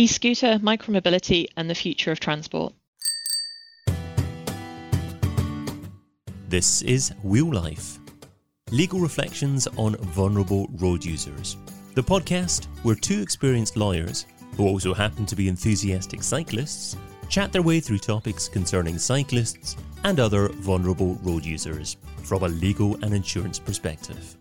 e scooter, micromobility, and the future of transport. This is Wheel Life legal reflections on vulnerable road users. The podcast where two experienced lawyers, who also happen to be enthusiastic cyclists, chat their way through topics concerning cyclists and other vulnerable road users from a legal and insurance perspective.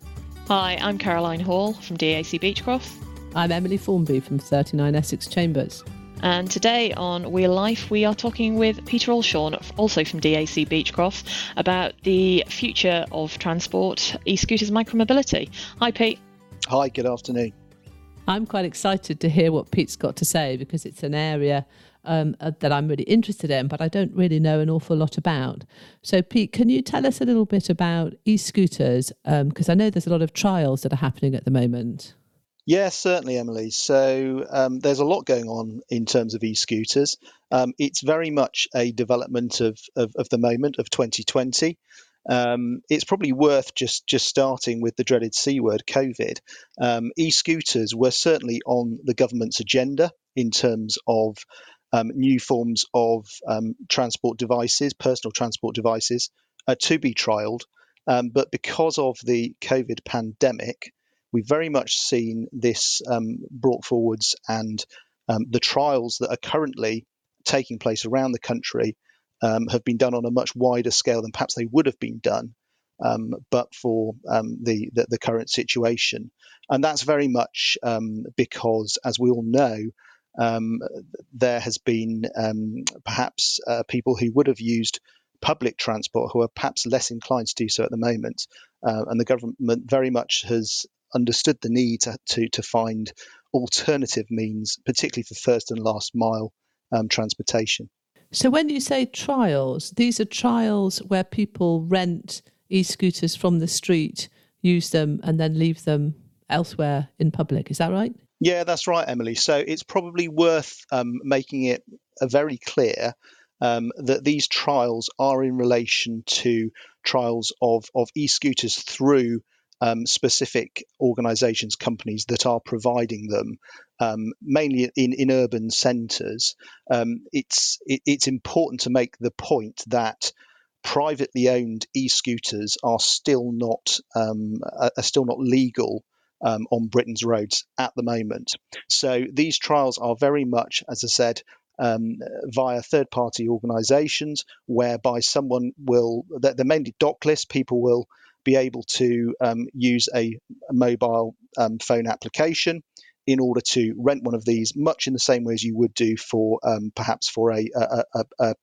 Hi, I'm Caroline Hall from DAC Beachcroft. I'm Emily Formby from 39 Essex Chambers. And today on Wheel Life, we are talking with Peter Allchorne, also from DAC Beachcroft, about the future of transport, e scooters, micromobility. Hi, Pete. Hi, good afternoon. I'm quite excited to hear what Pete's got to say because it's an area um, uh, that I'm really interested in, but I don't really know an awful lot about. So, Pete, can you tell us a little bit about e scooters? Because um, I know there's a lot of trials that are happening at the moment. Yes, certainly, Emily. So um, there's a lot going on in terms of e-scooters. Um, it's very much a development of, of, of the moment of 2020. Um, it's probably worth just just starting with the dreaded C word, COVID. Um, e-scooters were certainly on the government's agenda in terms of um, new forms of um, transport devices, personal transport devices, uh, to be trialled. but because of the COVID pandemic, we've very much seen this um, brought forwards and um, the trials that are currently taking place around the country um, have been done on a much wider scale than perhaps they would have been done um, but for um, the, the, the current situation and that's very much um, because as we all know there has been perhaps uh, people who would have used public transport who are perhaps less inclined to do so at the moment. Uh, and the government very much has understood the need to, to, to find alternative means, particularly for first and last mile um, transportation. So, when you say trials, these are trials where people rent e scooters from the street, use them, and then leave them elsewhere in public. Is that right? Yeah, that's right, Emily. So, it's probably worth um, making it very clear um, that these trials are in relation to trials of, of e scooters through um, specific organizations, companies that are providing them, um, mainly in, in urban centres, um, it's, it, it's important to make the point that privately owned e-scooters are still not um, are still not legal um, on Britain's roads at the moment. So these trials are very much, as I said, um, via third party organizations whereby someone will, they're mainly dockless, people will be able to um, use a, mobile um, phone application in order to rent one of these, much in the same way as you would do for um, perhaps for a a, a, a,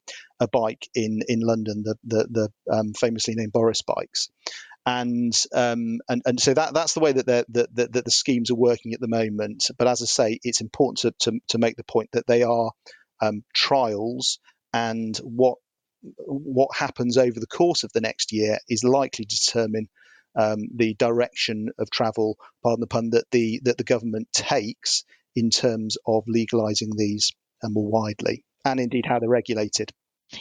a, bike in in London, the the, the um, famously named Boris bikes. And, um, and and so that that's the way that, that, that, that the schemes are working at the moment. But as I say, it's important to, to, to make the point that they are um, trials, and what what happens over the course of the next year is likely to determine um, the direction of travel, pardon the pun, that the that the government takes in terms of legalising these uh, more widely, and indeed how they're regulated.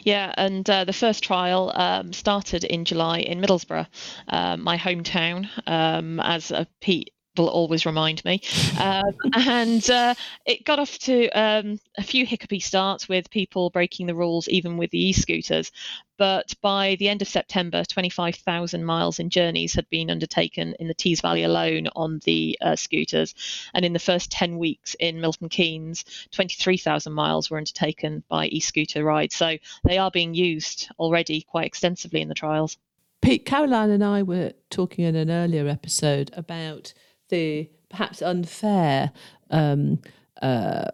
Yeah, and uh, the first trial um, started in July in Middlesbrough, uh, my hometown. Um, as uh, Pete will always remind me. Um, and uh, it got off to um, a few hiccupy starts with people breaking the rules, even with the e scooters. But by the end of September, 25,000 miles in journeys had been undertaken in the Tees Valley alone on the uh, scooters. And in the first 10 weeks in Milton Keynes, 23,000 miles were undertaken by e scooter rides. So they are being used already quite extensively in the trials. Pete, Caroline and I were talking in an earlier episode about the perhaps unfair um, uh,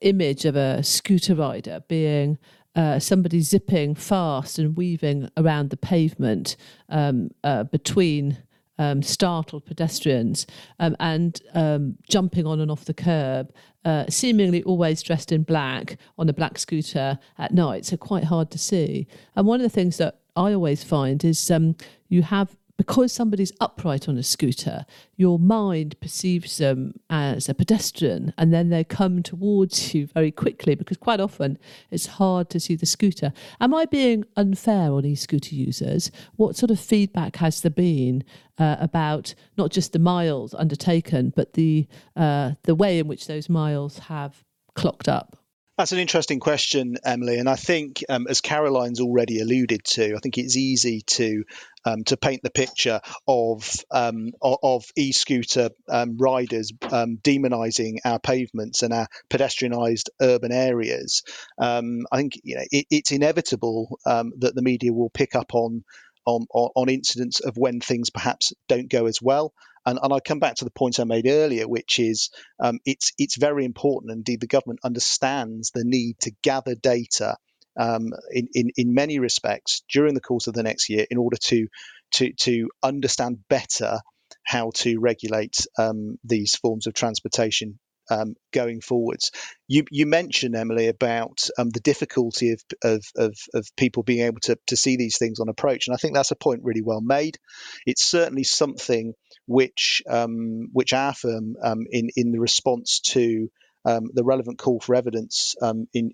image of a scooter rider being uh, somebody zipping fast and weaving around the pavement um, uh, between um, startled pedestrians um, and um, jumping on and off the curb, uh, seemingly always dressed in black on a black scooter at night, so quite hard to see. And one of the things that I always find is um, you have because somebody's upright on a scooter, your mind perceives them as a pedestrian and then they come towards you very quickly because quite often it's hard to see the scooter. Am I being unfair on e scooter users? What sort of feedback has there been uh, about not just the miles undertaken, but the, uh, the way in which those miles have clocked up? That's an interesting question, Emily, and I think, um, as Caroline's already alluded to, I think it's easy to um, to paint the picture of um, of e-scooter um, riders um, demonising our pavements and our pedestrianised urban areas. Um, I think you know it, it's inevitable that the media will pick up on on, on incidents of when things perhaps don't go as well. And, and I come back to the point I made earlier, which is um, it's it's very important. Indeed, the government understands the need to gather data um, in, in in many respects during the course of the next year in order to to to understand better how to regulate um, these forms of transportation um, going forwards. You, you mentioned Emily about um, the difficulty of, of, of, of, people being able to, to see these things on approach, and I think that's a point really well made. It's certainly something which um, which our firm um, in in the response to um, the relevant call for evidence um, in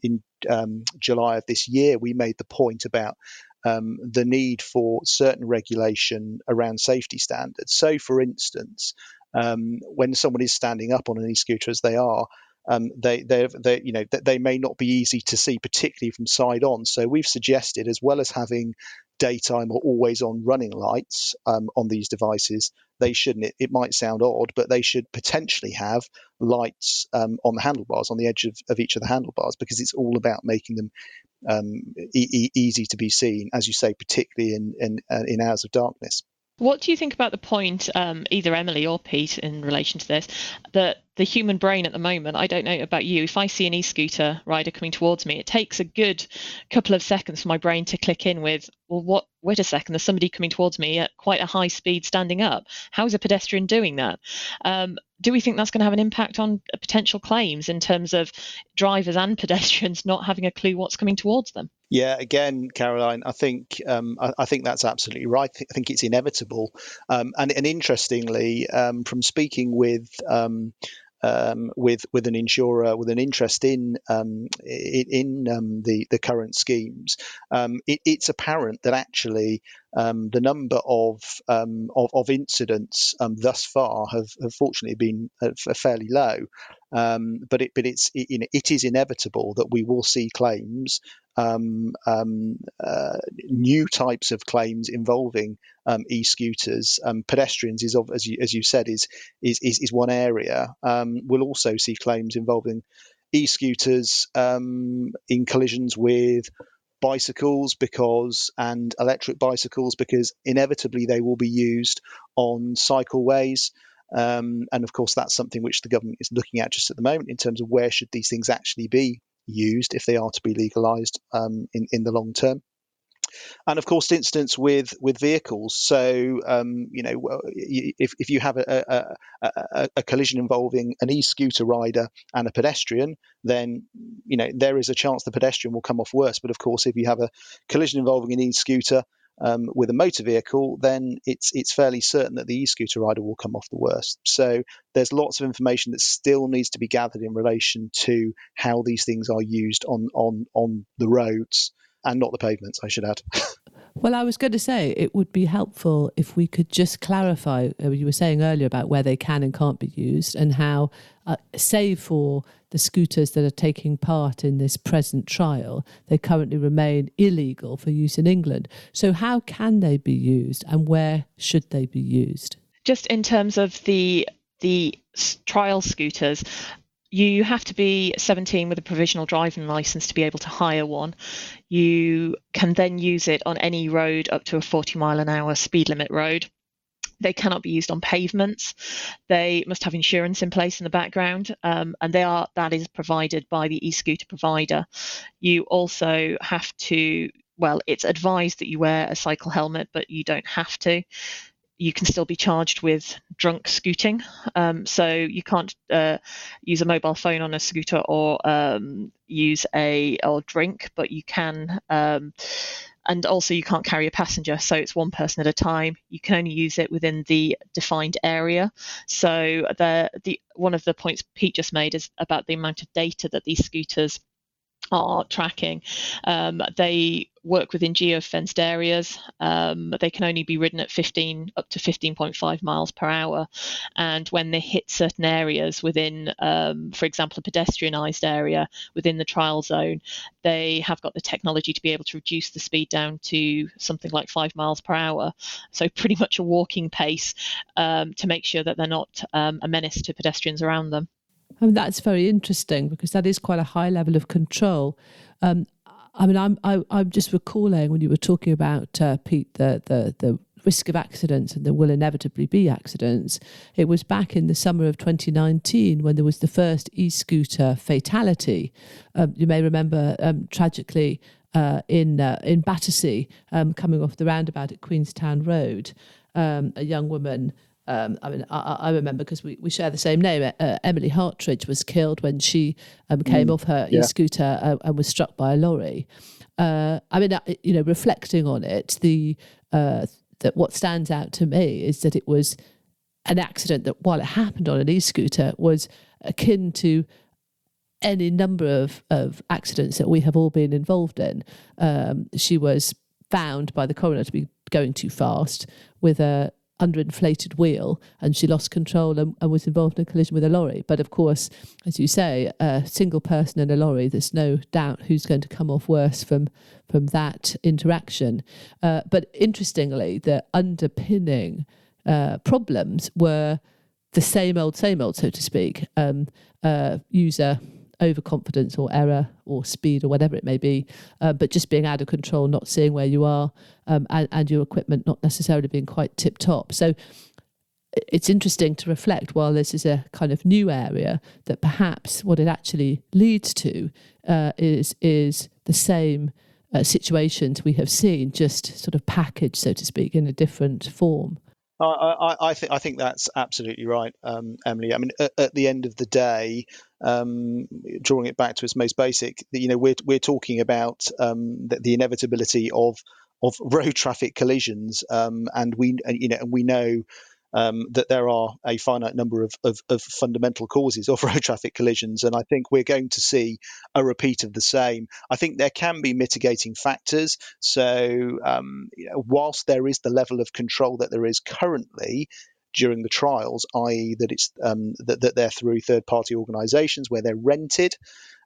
in July of this year, we made the point about um, the need for certain regulation around safety standards. So, for instance, um, when someone is standing up on an e-scooter as they are, um, they they they you know they may not be easy to see, particularly from side on. So we've suggested, as well as having daytime or always on running lights um, on these devices, they shouldn't. It, it, might sound odd, but they should potentially have lights um, on the handlebars, on the edge of, of each of the handlebars, because it's all about making them um, e- easy to be seen, as you say, particularly in in, uh, in hours of darkness. What do you think about the point, um, either Emily or Pete, in relation to this, that the human brain at the moment, I don't know about you, if I see an e scooter rider coming towards me, it takes a good couple of seconds for my brain to click in with, well, what, wait a second, there's somebody coming towards me at quite a high speed standing up. How is a pedestrian doing that? Um, do we think that's going to have an impact on potential claims in terms of drivers and pedestrians not having a clue what's coming towards them? Yeah, again, Caroline, I think um, I, I, think that's absolutely right. I think it's inevitable, um, and, and interestingly, um, from speaking with um, um, with with an insurer with an interest in um, in, um, the the current schemes, um, it, it's apparent that actually um, the number of um, of, of, incidents thus far have, have fortunately been uh, fairly low. but it but it's it, you know, it is inevitable that we will see claims um, um, uh, new types of claims involving um, e-scooters. Um, pedestrians is, as you, as you said, is is is, is one area. Um, we'll also see claims involving e-scooters um, in collisions with bicycles because and electric bicycles because inevitably they will be used on cycleways. Um, and of course, that's something which the government is looking at just at the moment in terms of where should these things actually be used if they are to be legalized um, in, in the long term. And of course, incidents with with vehicles. So um, you know, if, if you have a, a, a, a collision involving an e-scooter rider and a pedestrian, then you know there is a chance the pedestrian will come off worse. But of course, if you have a collision involving an e-scooter um, with a motor vehicle, then it's it's fairly certain that the e-scooter rider will come off the worst. So there's lots of information that still needs to be gathered in relation to how these things are used on on on the roads and not the pavements. I should add. Well, I was going to say it would be helpful if we could just clarify. Uh, you were saying earlier about where they can and can't be used, and how, uh, save for the scooters that are taking part in this present trial, they currently remain illegal for use in England. So, how can they be used, and where should they be used? Just in terms of the the trial scooters, you have to be 17 with a provisional driving license to be able to hire one. You can then use it on any road up to a 40 mile an hour speed limit road. They cannot be used on pavements. They must have insurance in place in the background, um, and they are that is provided by the e-scooter provider. You also have to well, it's advised that you wear a cycle helmet, but you don't have to you can still be charged with drunk scooting. Um, so you can't uh, use a mobile phone on a scooter or um, use a or drink, but you can. Um, and also, you can't carry a passenger, so it's one person at a time. You can only use it within the defined area. So the the one of the points Pete just made is about the amount of data that these scooters are tracking. Um, they work within geo-fenced areas. Um, they can only be ridden at 15 up to 15.5 miles per hour, and when they hit certain areas within, um, for example, a pedestrianised area within the trial zone, they have got the technology to be able to reduce the speed down to something like five miles per hour. So pretty much a walking pace um, to make sure that they're not um, a menace to pedestrians around them. I mean, that's very interesting because that is quite a high level of control. Um, I mean, I'm I, am i am just recalling when you were talking about uh, Pete the the the risk of accidents and there will inevitably be accidents. It was back in the summer of 2019 when there was the first e-scooter fatality. Um, you may remember um, tragically uh, in uh, in Battersea, um, coming off the roundabout at Queenstown Road, um, a young woman um, I mean, I, I remember because we, we share the same name. Uh, Emily Hartridge was killed when she um, came mm, off her yeah. e-scooter uh, and was struck by a lorry. Uh, I mean, uh, you know, reflecting on it, the uh, that what stands out to me is that it was an accident that, while it happened on an e-scooter, was akin to any number of, of accidents that we have all been involved in. Um, she was found by the coroner to be going too fast with a underinflated wheel and she lost control and, and, was involved in a collision with a lorry. But of course, as you say, a single person in a lorry, there's no doubt who's going to come off worse from from that interaction. Uh, but interestingly, the underpinning uh, problems were the same old, same old, so to speak. Um, uh, user overconfidence or error or speed or whatever it may be, uh, but just being out of control, not seeing where you are, um, and, and your equipment not necessarily being quite tip top. So it's interesting to reflect while this is a kind of new area that perhaps what it actually leads to uh, is is the same uh, situations we have seen, just sort of packaged, so to speak, in a different form. I, I, I think I think that's absolutely right, um, Emily. I mean, at, at, the end of the day, um, drawing it back to its most basic, that you know, we're we're talking about um, the, the, inevitability of of road traffic collisions, um, and we you know and we know um, that there are a finite number of, of, of, fundamental causes of road traffic collisions, and I think we're going to see a repeat of the same. I think there can be mitigating factors. So, um, whilst there is the level of control that there is currently, during the trials, i.e., that it's um, that, that they're through third-party organisations where they're rented.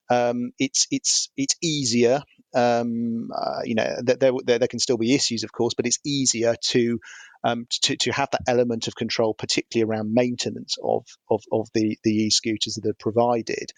Um, it's it's it's easier. Um, uh, you know, there, there, there can still be issues, of course, but it's easier to um, to, to have that element of control, particularly around maintenance of of, of the the e-scooters that are provided.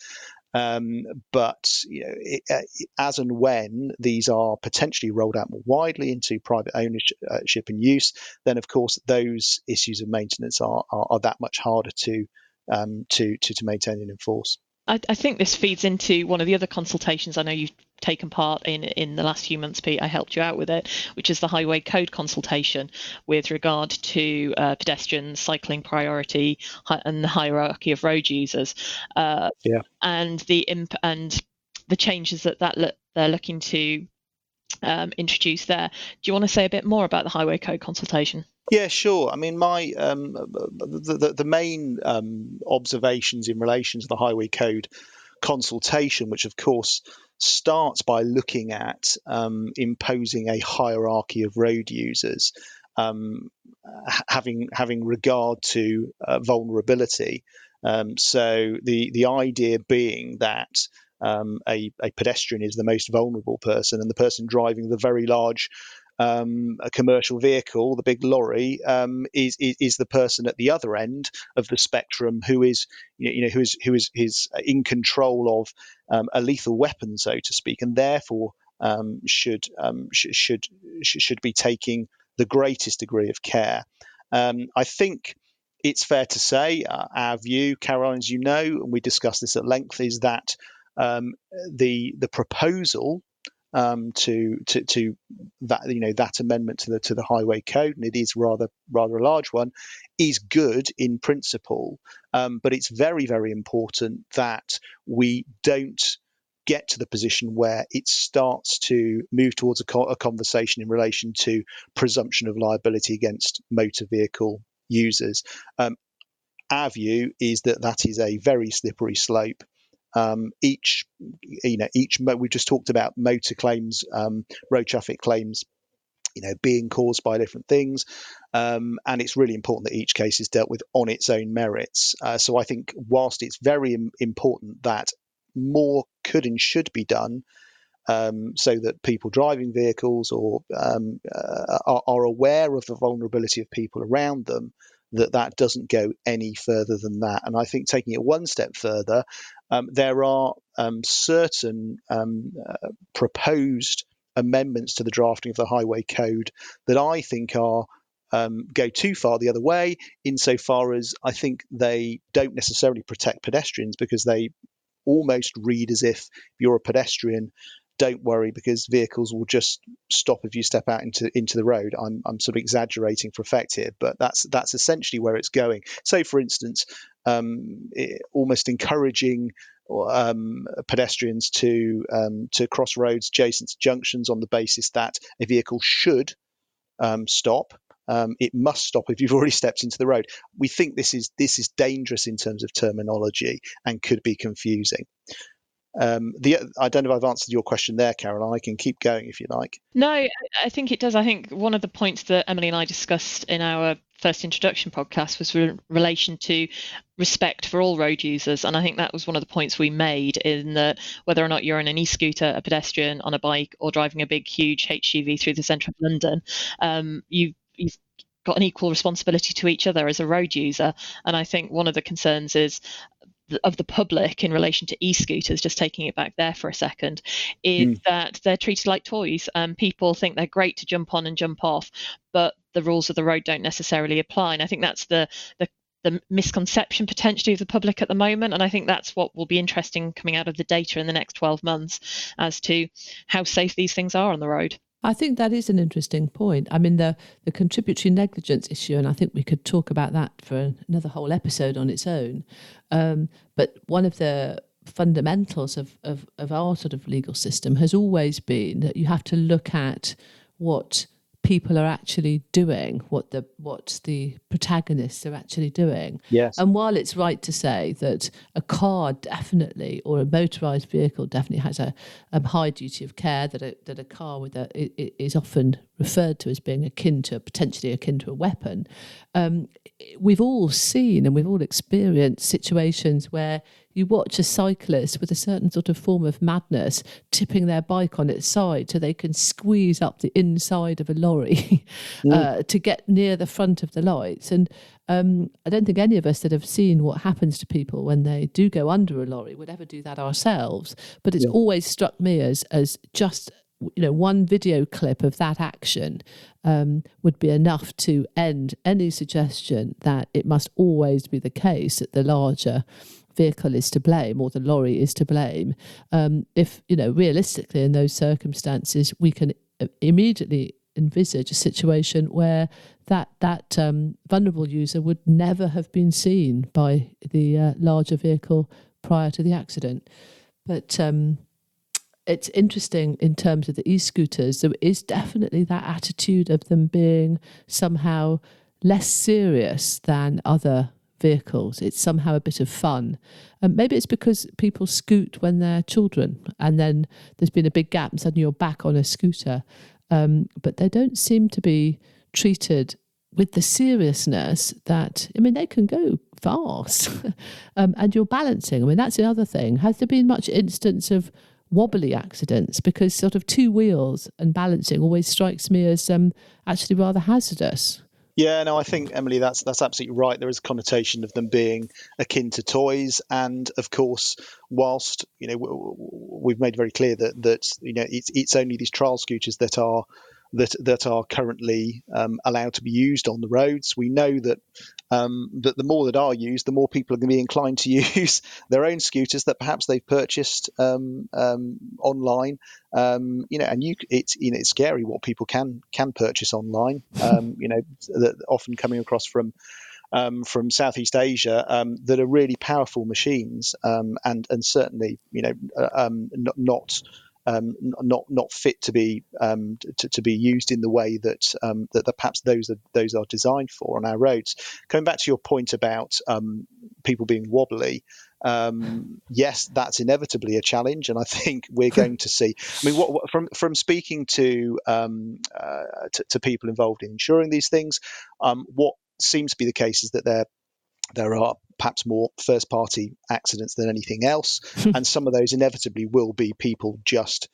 Um, but you know, it, uh, as and when these are potentially rolled out more widely into private ownership uh, and use, then of course those issues of maintenance are, are, are that much harder to, um, to, to to maintain and enforce. I, I, think this feeds into one of the other consultations I know you've taken part in in the last few months, Pete. I helped you out with it, which is the highway code consultation with regard to uh, pedestrians, cycling priority, and the hierarchy of road users. Uh, yeah. And the imp- and the changes that that they're looking to um, introduce there. Do you want to say a bit more about the highway code consultation? Yeah, sure. I mean, my um, the, the, the main um, observations in relation to the highway code consultation, which of course starts by looking at um, imposing a hierarchy of road users, um, having having regard to uh, vulnerability. Um, so the the idea being that um, a, a pedestrian is the most vulnerable person, and the person driving the very large um, a commercial vehicle, the big lorry, um, is, is, is the person at the other end of the spectrum who is you know who is who is is in control of um, a lethal weapon, so to speak, and therefore um, should, um, sh- should should be taking the greatest degree of care. Um, I think it's fair to say uh, our view, Caroline, as you know, and we discussed this at length, is that the the proposal um, to, to to that you know that amendment to the to the highway code, and it is rather rather a large one, is good in principle, um, but it's very very important that we don't get to the position where it starts to move towards a, co- a conversation in relation to presumption of liability against motor vehicle users. Um, our view is that that is a very slippery slope Um, each, you know, each we just talked about motor claims, um, road traffic claims you know being caused by different things. Um, and it's really important that each case is dealt with on its own merits. Uh, so i think whilst it's very important that more could and should be done um, so that people driving vehicles or um, uh, are, are, aware of the vulnerability of people around them that that doesn't go any further than that. And i think taking it one step further um, there are um, certain um, uh, proposed amendments to the drafting of the highway code that I think are um, go too far the other way, insofar as I think they don't necessarily protect pedestrians because they almost read as if you're a pedestrian. Don't worry because vehicles will just stop if you step out into into the road. I'm, I'm sort of exaggerating for effect here, but that's that's essentially where it's going. So, for instance, um, almost encouraging um, pedestrians to um, to cross roads adjacent to junctions on the basis that a vehicle should um, stop. Um, it must stop if you've already stepped into the road. We think this is this is dangerous in terms of terminology and could be confusing. Um, the I don't know if I've answered your question there, Caroline. I can keep going if you like. No, I think it does. I think one of the points that Emily and I discussed in our first introduction podcast was in relation to respect for all road users, and I think that was one of the points we made in that whether or not you're on an e-scooter, a pedestrian, on a bike, or driving a big, huge HGV through the centre of London, um, you you've got an equal responsibility to each other as a road user. And I think one of the concerns is of the public in relation to e-scooters, just taking it back there for a second, is mm. that they're treated like toys. Um, people think they're great to jump on and jump off, but the rules of the road don't necessarily apply. And I think that's the the the misconception potentially of the public at the moment. And I think that's what will be interesting coming out of the data in the next 12 months as to how safe these things are on the road. I think that is an interesting point. I mean, the, the contributory negligence issue, and I think we could talk about that for another whole episode on its own. Um, but one of the fundamentals of, of, of our sort of legal system has always been that you have to look at what people are actually doing, what the what the protagonists are actually doing. Yes. And while it's right to say that a car definitely or a motorized vehicle definitely has a, a high duty of care, that a, that a car with a it, is often referred to as being akin to potentially akin to a weapon. Um, we've all seen and we've all experienced situations where you watch a cyclist with a certain sort of form of madness tipping their bike on its side so they can squeeze up the inside of a lorry mm. uh, to get near the front of the lights. And um, I don't think any of us that have seen what happens to people when they do go under a lorry would ever do that ourselves. But it's yeah. always struck me as as just you know one video clip of that action um, would be enough to end any suggestion that it must always be the case that the larger vehicle is to blame or the lorry is to blame. Um, if, you know, realistically in those circumstances, we can uh, immediately envisage a situation where that that um, vulnerable user would never have been seen by the uh, larger vehicle prior to the accident. But um, it's interesting in terms of the e-scooters. There is definitely that attitude of them being somehow less serious than other vehicles. It's somehow a bit of fun. And maybe it's because people scoot when they're children, and then there's been a big gap, and suddenly you're back on a scooter. Um, but they don't seem to be treated with the seriousness that I mean they can go fast, um, and you're balancing. I mean that's the other thing. Has there been much instance of wobbly accidents? Because sort of two wheels and balancing always strikes me as um, actually rather hazardous. Yeah, no, I think Emily, that's that's absolutely right. There is a connotation of them being akin to toys, and of course, whilst you know we've made very clear that that you know it's it's only these trial scooters that are that that are currently um, allowed to be used on the roads. We know that um, that the more that are used, the more people are going to be inclined to use their own scooters that perhaps they've purchased um, um online. Um, you know, and you it's you know it's scary what people can can purchase online. Um, you know, that often coming across from. Um, from Southeast Asia um, that are really powerful machines um, and and certainly you know uh, not, not um, not not fit to be um, to, to, be used in the way that, um, that, that perhaps those are those are designed for on our roads. Coming back to your point about um, people being wobbly, um, yes, that's inevitably a challenge, and I think we're going to see. I mean, what, what, from from speaking to, um, uh, to, to people involved in insuring these things, um, what seems to be the case is that there there are perhaps more first party accidents than anything else, and some of those inevitably will be people just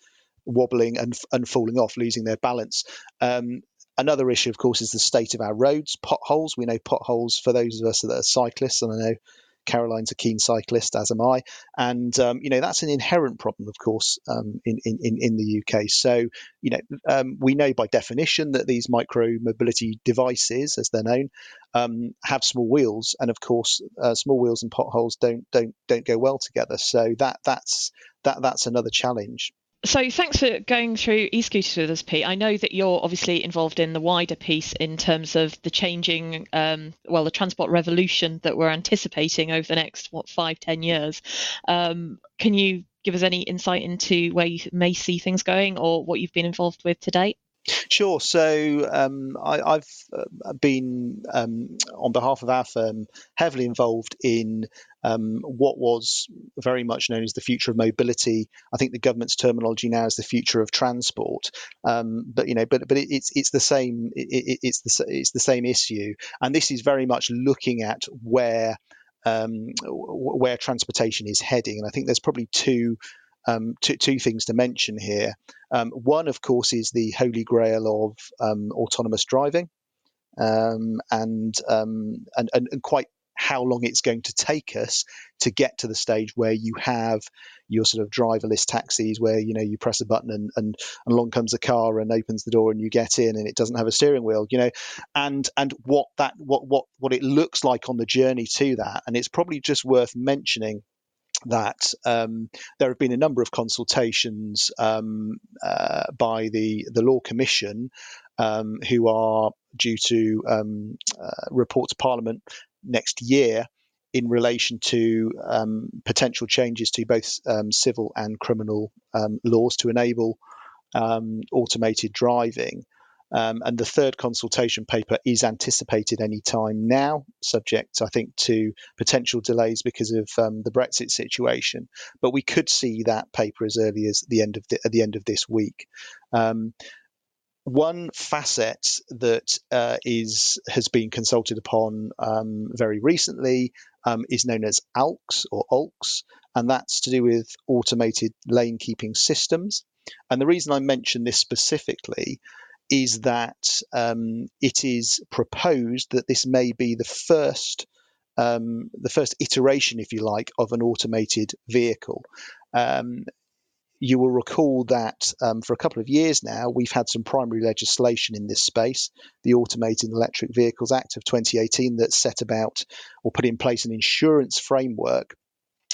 wobbling and and falling off, losing their balance. Um, another issue, of course, is the state of our roads, potholes. We know potholes for those of us that are cyclists, and I know Caroline's a keen cyclist, as am I, and um, you know that's an inherent problem, of course, um, in, in in the UK. So you know um, we know by definition that these micro mobility devices, as they're known, um, have small wheels, and of course, uh, small wheels and potholes don't don't don't go well together. So that that's that that's another challenge. So thanks for going through e-scooters with us, Pete. I know that you're obviously involved in the wider piece in terms of the changing, um, well, the transport revolution that we're anticipating over the next what five, ten years. Um, can you give us any insight into where you may see things going or what you've been involved with to date? Sure. So um, I, have uh, been, um, on behalf of our firm, heavily involved in um, what was very much known as the future of mobility. I think the government's terminology now is the future of transport. Um, but you know, but but it's it's the same. It, it's the it's the same issue, and this is very much looking at where um, where transportation is heading. And I think there's probably two um, two, two, things to mention here. Um, one, of course, is the holy grail of um, autonomous driving, um, um, and, and and quite how long it's going to take us to get to the stage where you have your sort of driverless taxis where you know you press a button and, and, and along comes a car and opens the door and you get in and it doesn't have a steering wheel you know? And and what that what what what it looks like on the journey to that and it's probably just worth mentioning that um, there have been a number of consultations um, uh, by the, the Law Commission, um, who are due to um, uh, report to Parliament next year in relation to um, potential changes to both um, civil and criminal laws to enable automated driving. Um, and the third consultation paper is anticipated any time now, subject, I think, to potential delays because of um, the Brexit situation. But we could see that paper as early as the end of the, at the end of this week. One facet that uh, is has been consulted upon um, very recently um, is known as ALKS or ALKS, and that's to do with automated lane keeping systems. And the reason I mention this specifically is that um, it is proposed that this may be the first um, the first iteration, if you like, of an automated vehicle. Um, you will recall that um, for a couple of years now, we've had some primary legislation in this space, the Automated Electric Vehicles Act of 2018, that set about or put in place an insurance framework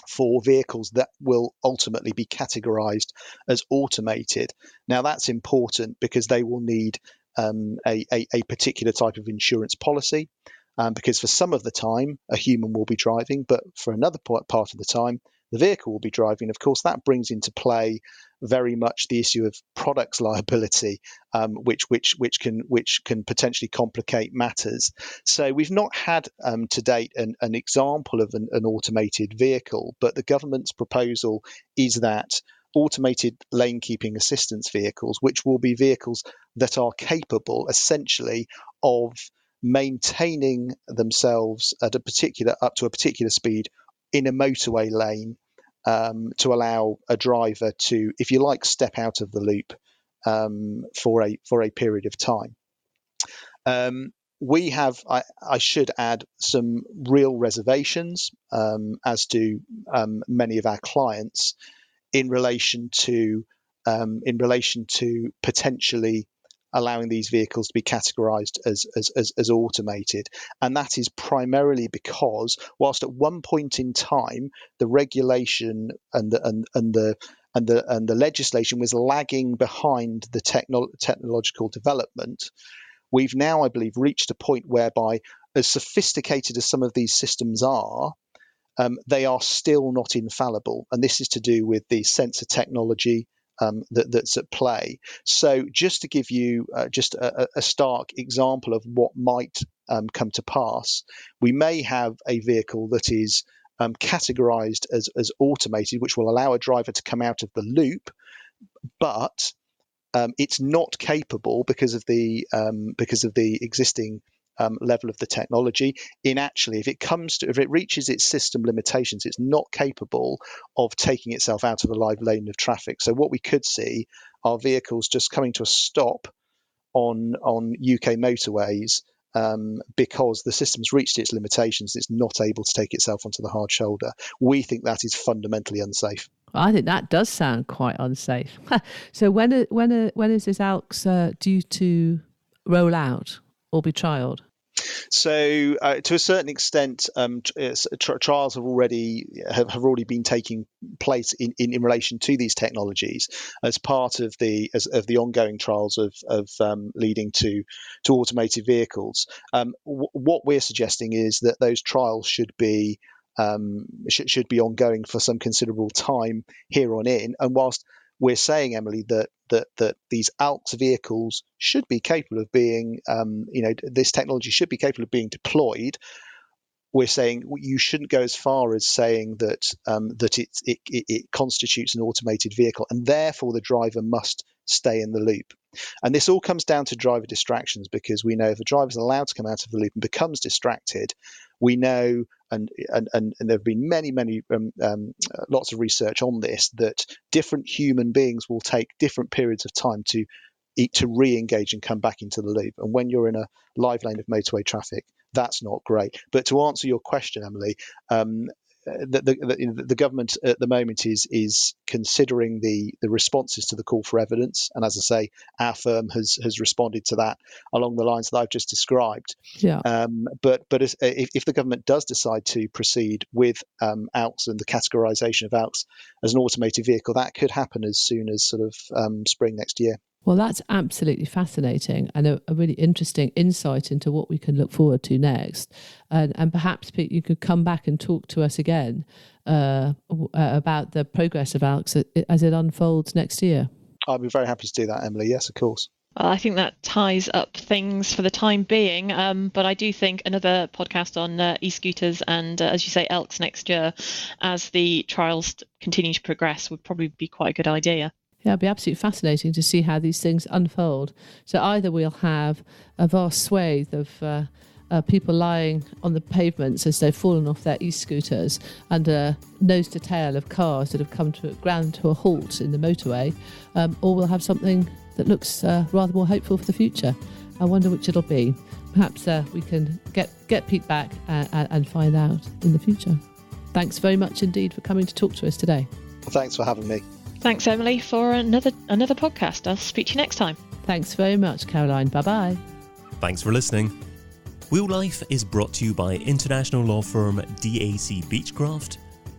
for vehicles that will ultimately be categorized as automated. Now, that's important because they will need um, a, a, a, particular type of insurance policy. Um, because for some of the time, a human will be driving, but for another part of the time, the vehicle will be driving. Of course, that brings into play very much the issue of products liability, um, which which which can which can potentially complicate matters. So we've not had um, to date an, an example of an, an automated vehicle, but the government's proposal is that automated lane keeping assistance vehicles, which will be vehicles that are capable essentially of maintaining themselves at a particular up to a particular speed in a motorway lane um, to allow a driver to, if you like, step out of the loop um, for a for a period of time. Um, we have, I, I, should add, some real reservations, um, as do um, many of our clients, in relation to um, in relation to potentially allowing these vehicles to be categorized as, as, as, as, automated. And that is primarily because, whilst at one point in time, the regulation and the, and, and the and the and the legislation was lagging behind the techno- technological development. We've now, I believe, reached a point whereby, as sophisticated as some of these systems are, um, they are still not infallible, and this is to do with the sensor technology, um, that, that's at play. So, just to give you uh, just a, a, stark example of what might um, come to pass, we may have a vehicle that is um, categorized as, as automated, which will allow a driver to come out of the loop, but um, it's not capable because of the um, because of the existing um, level of the technology. In actually, if it comes to if it reaches its system limitations, it's not capable of taking itself out of a live lane of traffic. So what we could see are vehicles just coming to a stop on on UK motorways um, because the system's reached its limitations. It's not able to take itself onto the hard shoulder. We think that is fundamentally unsafe. I think that does sound quite unsafe. so when when when is this ALKS uh, due to roll out or be trialled? So, uh, to a certain extent, um, uh, trials have already have, have already been taking place in, in, in, relation to these technologies as part of the as, of the ongoing trials of, of um, leading to to automated vehicles. Um, w- what we're suggesting is that those trials should be um, sh- should be ongoing for some considerable time here on in. And whilst we're saying, Emily, that that that these ALKS vehicles should be capable of being, um, you know, this technology should be capable of being deployed. We're saying you shouldn't go as far as saying that um, that it, it, it constitutes an automated vehicle, and therefore the driver must stay in the loop. And this all comes down to driver distractions because we know if a driver is allowed to come out of the loop and becomes distracted, we know, and and, and, and there have been many, many, um, um, lots of research on this, that different human beings will take different periods of time to eat to re-engage and come back into the loop. And when you're in a live lane of motorway traffic, that's not great. But to answer your question, Emily, um, the, the, the, government at the moment is is considering the the responses to the call for evidence, and as I say, our firm has has responded to that along the lines that I've just described. Yeah. Um, but but if, if the government does decide to proceed with um, ALKS and the categorisation of ALKS as an automated vehicle, that could happen as soon as sort of um, spring next year. Well, that's absolutely fascinating and a, a, really interesting insight into what we can look forward to next. And, and perhaps Pete, you could come back and talk to us again uh, uh about the progress of ALKS as it unfolds next year. I'd be very happy to do that, Emily. Yes, of course. Well, I think that ties up things for the time being. Um, but I do think another podcast on uh, e-scooters and, uh, as you say, ALKS next year, as the trials continue to progress, would probably be quite a good idea. Yeah, it'd be absolutely fascinating to see how these things unfold. So either we'll have a vast swathe of uh, uh, people lying on the pavements as they've fallen off their e-scooters under nose to tail of cars that have come to ground to a halt in the motorway, um, or we'll have something that looks uh, rather more hopeful for the future. I wonder which it'll be. Perhaps uh, we can get get Pete back and, and find out in the future. Thanks very much indeed for coming to talk to us today. Thanks for having me. Thanks, Emily, for another another podcast. I'll speak to you next time. Thanks very much, Caroline. Bye bye. Thanks for listening. Wheel Life is brought to you by international law firm DAC Beachcroft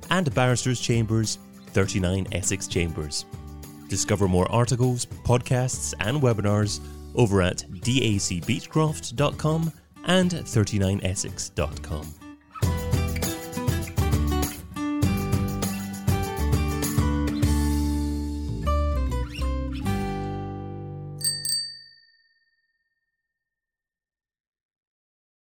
and Barristers Chambers 39 Essex Chambers. Discover more articles, podcasts, and webinars over at dacbeachcroft.com and 39essex.com.